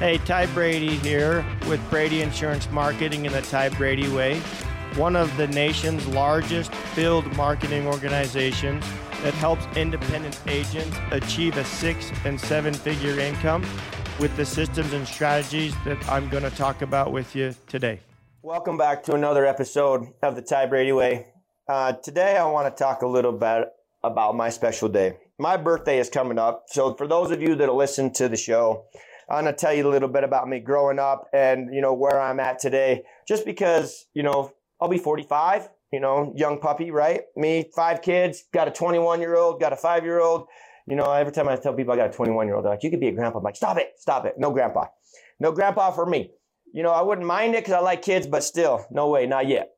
Hey, Ty Brady here with Brady Insurance Marketing in the Ty Brady Way, one of the nation's largest field marketing organizations that helps independent agents achieve a six and seven figure income with the systems and strategies that I'm going to talk about with you today. Welcome back to another episode of the Ty Brady Way. Uh, today, I want to talk a little bit about my special day. My birthday is coming up. So, for those of you that listen to the show, I'm to tell you a little bit about me growing up and, you know, where I'm at today. Just because, you know, I'll be 45, you know, young puppy, right? Me, five kids, got a 21 year old, got a five year old. You know, every time I tell people I got a 21 year old, they're like, you could be a grandpa. I'm like, stop it, stop it. No grandpa. No grandpa for me. You know, I wouldn't mind it because I like kids, but still, no way, not yet.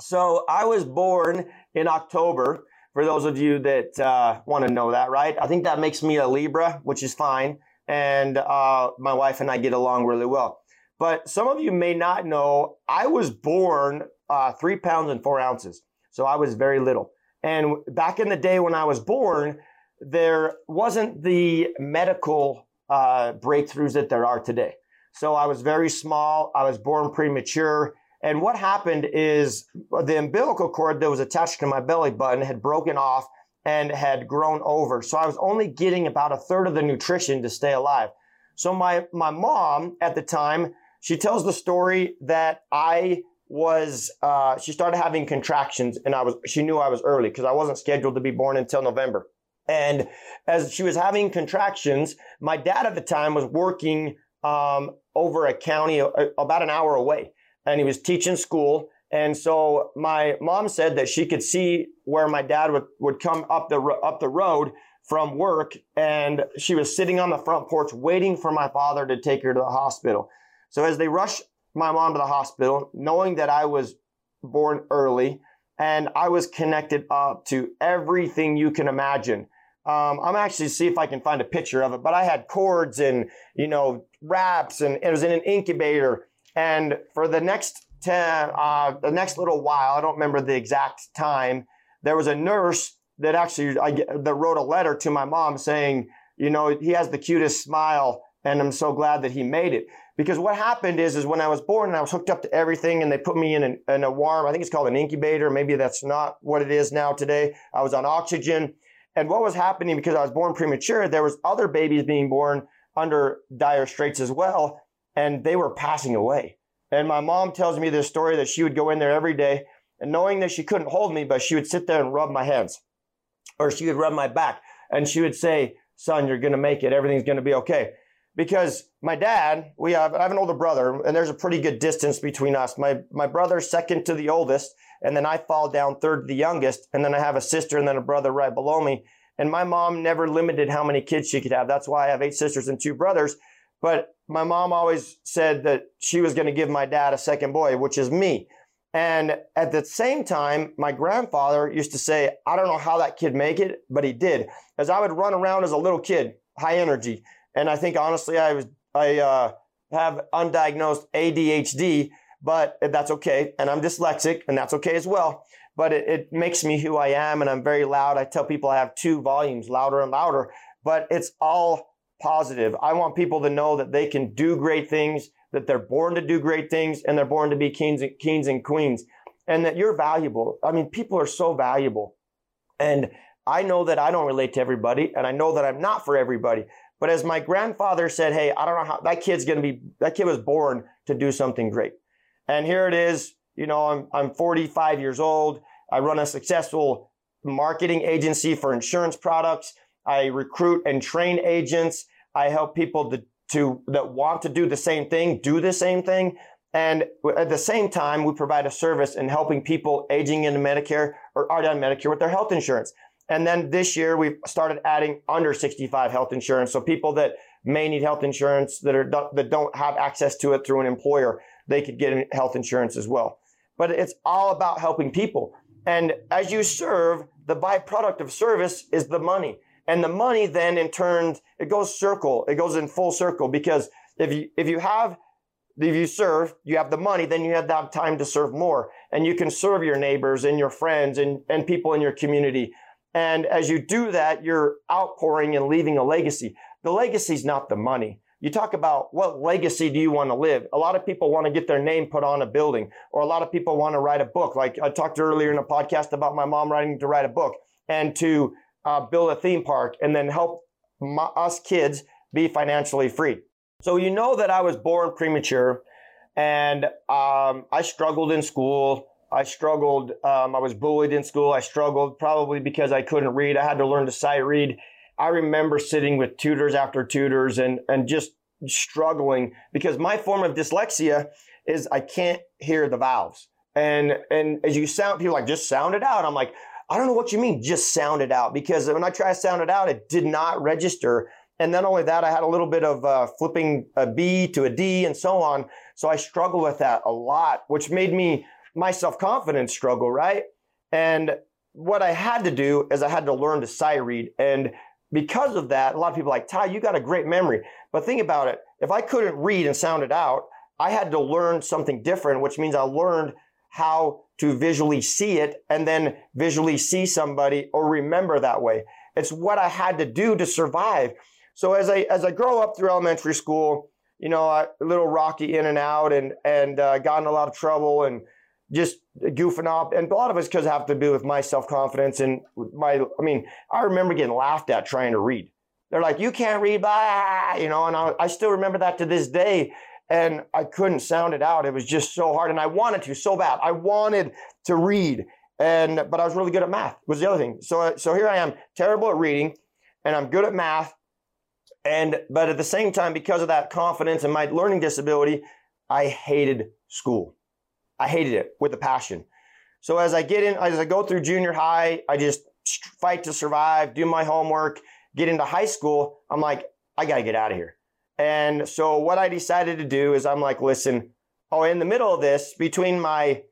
So I was born in October. For those of you that uh, want to know that, right? I think that makes me a Libra, which is fine and uh, my wife and I get along really well. But some of you may not know, I was born uh, three pounds and four ounces. So I was very little. And back in the day when I was born, there wasn't the medical uh, breakthroughs that there are today. So I was very small. I was born premature. And what happened is the umbilical cord that was attached to my belly button had broken off and had grown over. So I was only getting about a third of the nutrition to stay alive. So my, my mom at the time, she tells the story that I was, uh, she started having contractions and I was, she knew I was early because I wasn't scheduled to be born until November. And as she was having contractions, my dad at the time was working, um, over a county uh, about an hour away and he was teaching school and so my mom said that she could see where my dad would, would come up the, up the road from work. And she was sitting on the front porch waiting for my father to take her to the hospital. So as they rushed my mom to the hospital, knowing that I was born early and I was connected up to everything you can imagine. Um, I'm actually see if I can find a picture of it, but I had cords and, you know, wraps and it was in an incubator. And for the next uh, the next little while, I don't remember the exact time, there was a nurse that actually I, that wrote a letter to my mom saying, you know, he has the cutest smile, and I'm so glad that he made it. Because what happened is, is when I was born and I was hooked up to everything, and they put me in, an, in a warm, I think it's called an incubator. Maybe that's not what it is now today. I was on oxygen, and what was happening because I was born premature, there was other babies being born under dire straits as well, and they were passing away. And my mom tells me this story that she would go in there every day and knowing that she couldn't hold me, but she would sit there and rub my hands or she would rub my back and she would say, son, you're going to make it. Everything's going to be okay. Because my dad, we have, I have an older brother and there's a pretty good distance between us. My, my brother's second to the oldest and then I fall down third to the youngest. And then I have a sister and then a brother right below me. And my mom never limited how many kids she could have. That's why I have eight sisters and two brothers. But my mom always said that she was going to give my dad a second boy, which is me. And at the same time, my grandfather used to say, I don't know how that kid make it, but he did. As I would run around as a little kid, high energy. And I think honestly, I was, I, uh, have undiagnosed ADHD, but that's okay. And I'm dyslexic and that's okay as well. But it, it makes me who I am and I'm very loud. I tell people I have two volumes, louder and louder, but it's all positive. I want people to know that they can do great things, that they're born to do great things, and they're born to be kings and, kings and queens, and that you're valuable. I mean, people are so valuable. And I know that I don't relate to everybody, and I know that I'm not for everybody. But as my grandfather said, hey, I don't know how that kid's going to be, that kid was born to do something great. And here it is. You know, I'm, I'm 45 years old. I run a successful marketing agency for insurance products. I recruit and train agents. I help people to, to that want to do the same thing, do the same thing. And at the same time, we provide a service in helping people aging into Medicare or already on Medicare with their health insurance. And then this year, we've started adding under 65 health insurance. So people that may need health insurance that are that don't have access to it through an employer, they could get health insurance as well. But it's all about helping people. And as you serve, the byproduct of service is the money. And the money then in turn, it goes circle. It goes in full circle because if you, if you have, if you serve, you have the money, then you have that time to serve more and you can serve your neighbors and your friends and, and people in your community. And as you do that, you're outpouring and leaving a legacy. The legacy is not the money. you talk about what legacy do you want to live? A lot of people want to get their name put on a building, or a lot of people want to write a book. Like I talked earlier in a podcast about my mom writing to write a book and to uh, build a theme park and then help my, us kids be financially free. So you know that I was born premature and um, I struggled in school. I struggled. Um, I was bullied in school. I struggled probably because I couldn't read. I had to learn to sight read. I remember sitting with tutors after tutors and, and just struggling because my form of dyslexia is I can't hear the vowels. And, and as you sound, people like, just sound it out. I'm like, I don't know what you mean, just sound it out. Because when I try to sound it out, it did not register. And not only that, I had a little bit of uh, flipping a B to a D and so on. So I struggled with that a lot, which made me my self confidence struggle, right? And what I had to do is I had to learn to sight read. And because of that, a lot of people are like, Ty, you got a great memory. But think about it. If I couldn't read and sound it out, I had to learn something different, which means I learned how to visually see it and then visually see somebody or remember that way. It's what I had to do to survive. So as I as I grow up through elementary school, you know, a little rocky in and out, and and uh, got in a lot of trouble and just goofing off. And a lot of it's because have to do with my self confidence and my. I mean, I remember getting laughed at trying to read. They're like, "You can't read," blah, you know, and I, I still remember that to this day. And I couldn't sound it out. It was just so hard, and I wanted to so bad. I wanted to read, and but I was really good at math. Was the other thing. So uh, so here I am, terrible at reading, and I'm good at math and but at the same time, because of that confidence and my learning disability, I hated school. I hated it with a passion. So as I get in, as I go through junior high, I just fight to survive, do my homework, get into high school. I'm like, I got to get out of here. And so what I decided to do is I'm like, listen, oh, in the middle of this, between my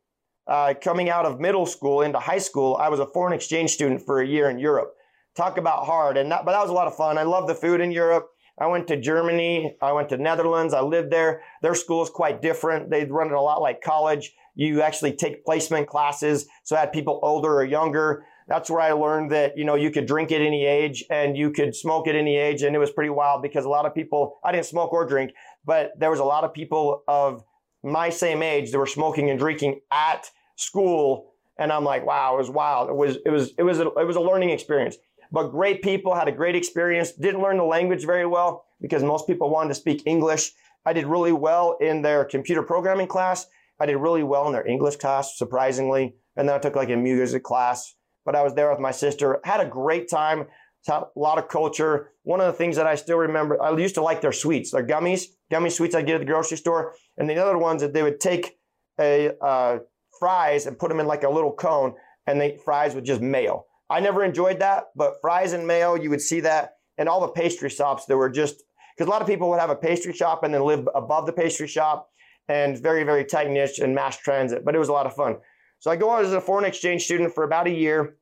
uh, coming out of middle school into high school, I was a foreign exchange student for a year in Europe talk about hard. And that, but that was a lot of fun. I love the food in Europe. I went to Germany. I went to Netherlands. I lived there. Their school is quite different. They run it a lot like college. You actually take placement classes. So I had people older or younger. That's where I learned that, you know, you could drink at any age and you could smoke at any age. And it was pretty wild because a lot of people, I didn't smoke or drink, but there was a lot of people of my same age that were smoking and drinking at school. And I'm like, wow, it was wild. It was, it was, it was, a, it was a learning experience but great people, had a great experience. Didn't learn the language very well because most people wanted to speak English. I did really well in their computer programming class. I did really well in their English class, surprisingly. And then I took like a music class. But I was there with my sister. Had a great time. A lot of culture. One of the things that I still remember, I used to like their sweets, their gummies, gummy sweets I get at the grocery store. And the other ones that they would take a uh, fries and put them in like a little cone, and they fries with just mayo. I never enjoyed that, but fries and mayo, you would see that. And all the pastry shops, there were just, because a lot of people would have a pastry shop and then live above the pastry shop and very, very tight niche and mass transit, but it was a lot of fun. So I go out as a foreign exchange student for about a year.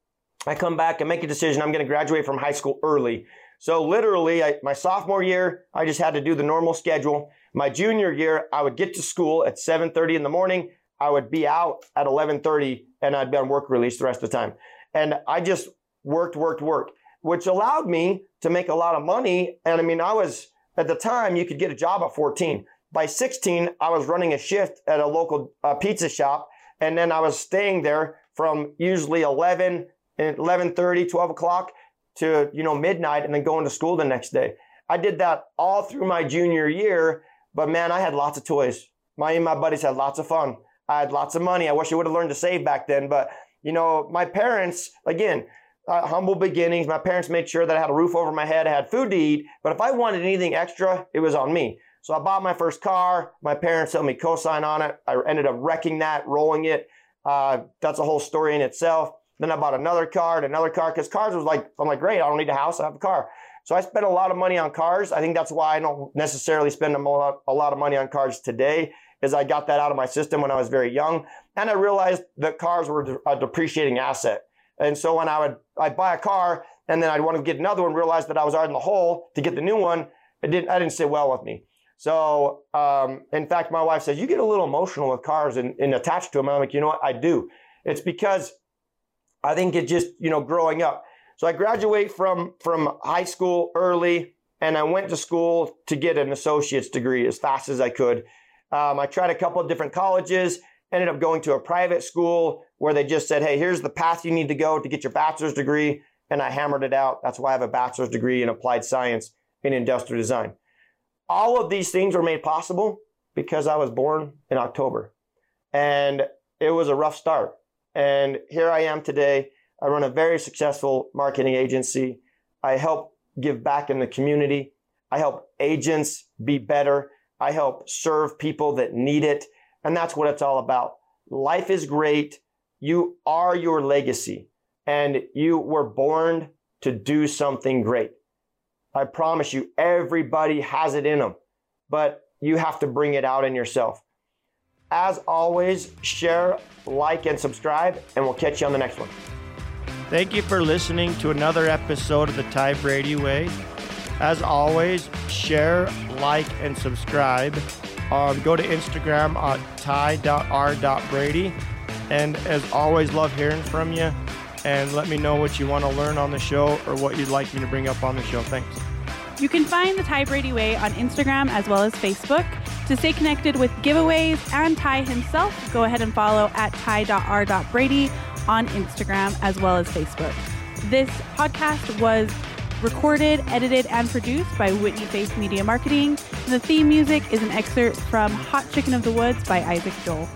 I come back and make a decision. I'm going to graduate from high school early. So literally, I, my sophomore year, I just had to do the normal schedule. My junior year, I would get to school at 7:30 in the morning. I would be out at 11:30, and I'd be on work release the rest of the time. And I just worked, worked, worked, which allowed me to make a lot of money. And I mean, I was at the time you could get a job at 14. By 16, I was running a shift at a local uh, pizza shop. And then I was staying there from usually 11, 11.30, 12 o'clock to, you know, midnight and then going to school the next day. I did that all through my junior year, but man, I had lots of toys. My and my buddies had lots of fun. I had lots of money. I wish I would have learned to save back then, but you know, my parents, again, uh, humble beginnings. My parents made sure that I had a roof over my head, I had food to eat. But if I wanted anything extra, it was on me. So I bought my first car. My parents helped me co-sign on it. I ended up wrecking that, rolling it. Uh, that's a whole story in itself. Then I bought another car and another car because cars was like, I'm like, great, I don't need a house, I have a car. So I spent a lot of money on cars. I think that's why I don't necessarily spend a lot, a lot of money on cars today is I got that out of my system when I was very young. And I realized that cars were a depreciating asset. And so when I would, I'd buy a car and then I'd want to get another one, realize that I was out in the hole to get the new one. It didn't, I didn't sit well with me. So, um, in fact, my wife says, you get a little emotional with cars and, and attached to them. I'm like, you know what? I do. It's because I think it just, you know, growing up. So I graduate from, from high school early and I went to school to get an associate's degree as fast as I could. Um, I tried a couple of different colleges, ended up going to a private school where they just said, hey, here's the path you need to go to get your bachelor's degree. And I hammered it out. That's why I have a bachelor's degree in applied science in industrial design. All of these things were made possible because I was born in October. And it was a rough start. And here I am today. I run a very successful marketing agency. I help give back in the community. I help agents be better. I help serve people that need it. And that's what it's all about. Life is great. You are your legacy and you were born to do something great. I promise you, everybody has it in them, but you have to bring it out in yourself. As always, share, like, and subscribe, and we'll catch you on the next one. Thank you for listening to another episode of the Ty Brady Way. As always, share, like, and subscribe. Um, go to Instagram at ty.r.brady. And as always, love hearing from you. And let me know what you want to learn on the show or what you'd like me to bring up on the show. Thanks. You can find the Ty Brady Way on Instagram as well as Facebook. To stay connected with giveaways and Ty himself, go ahead and follow at ty.r.brady on Instagram as well as Facebook. This podcast was recorded, edited, and produced by Whitney Face Media Marketing. The theme music is an excerpt from Hot Chicken of the Woods by Isaac Joel.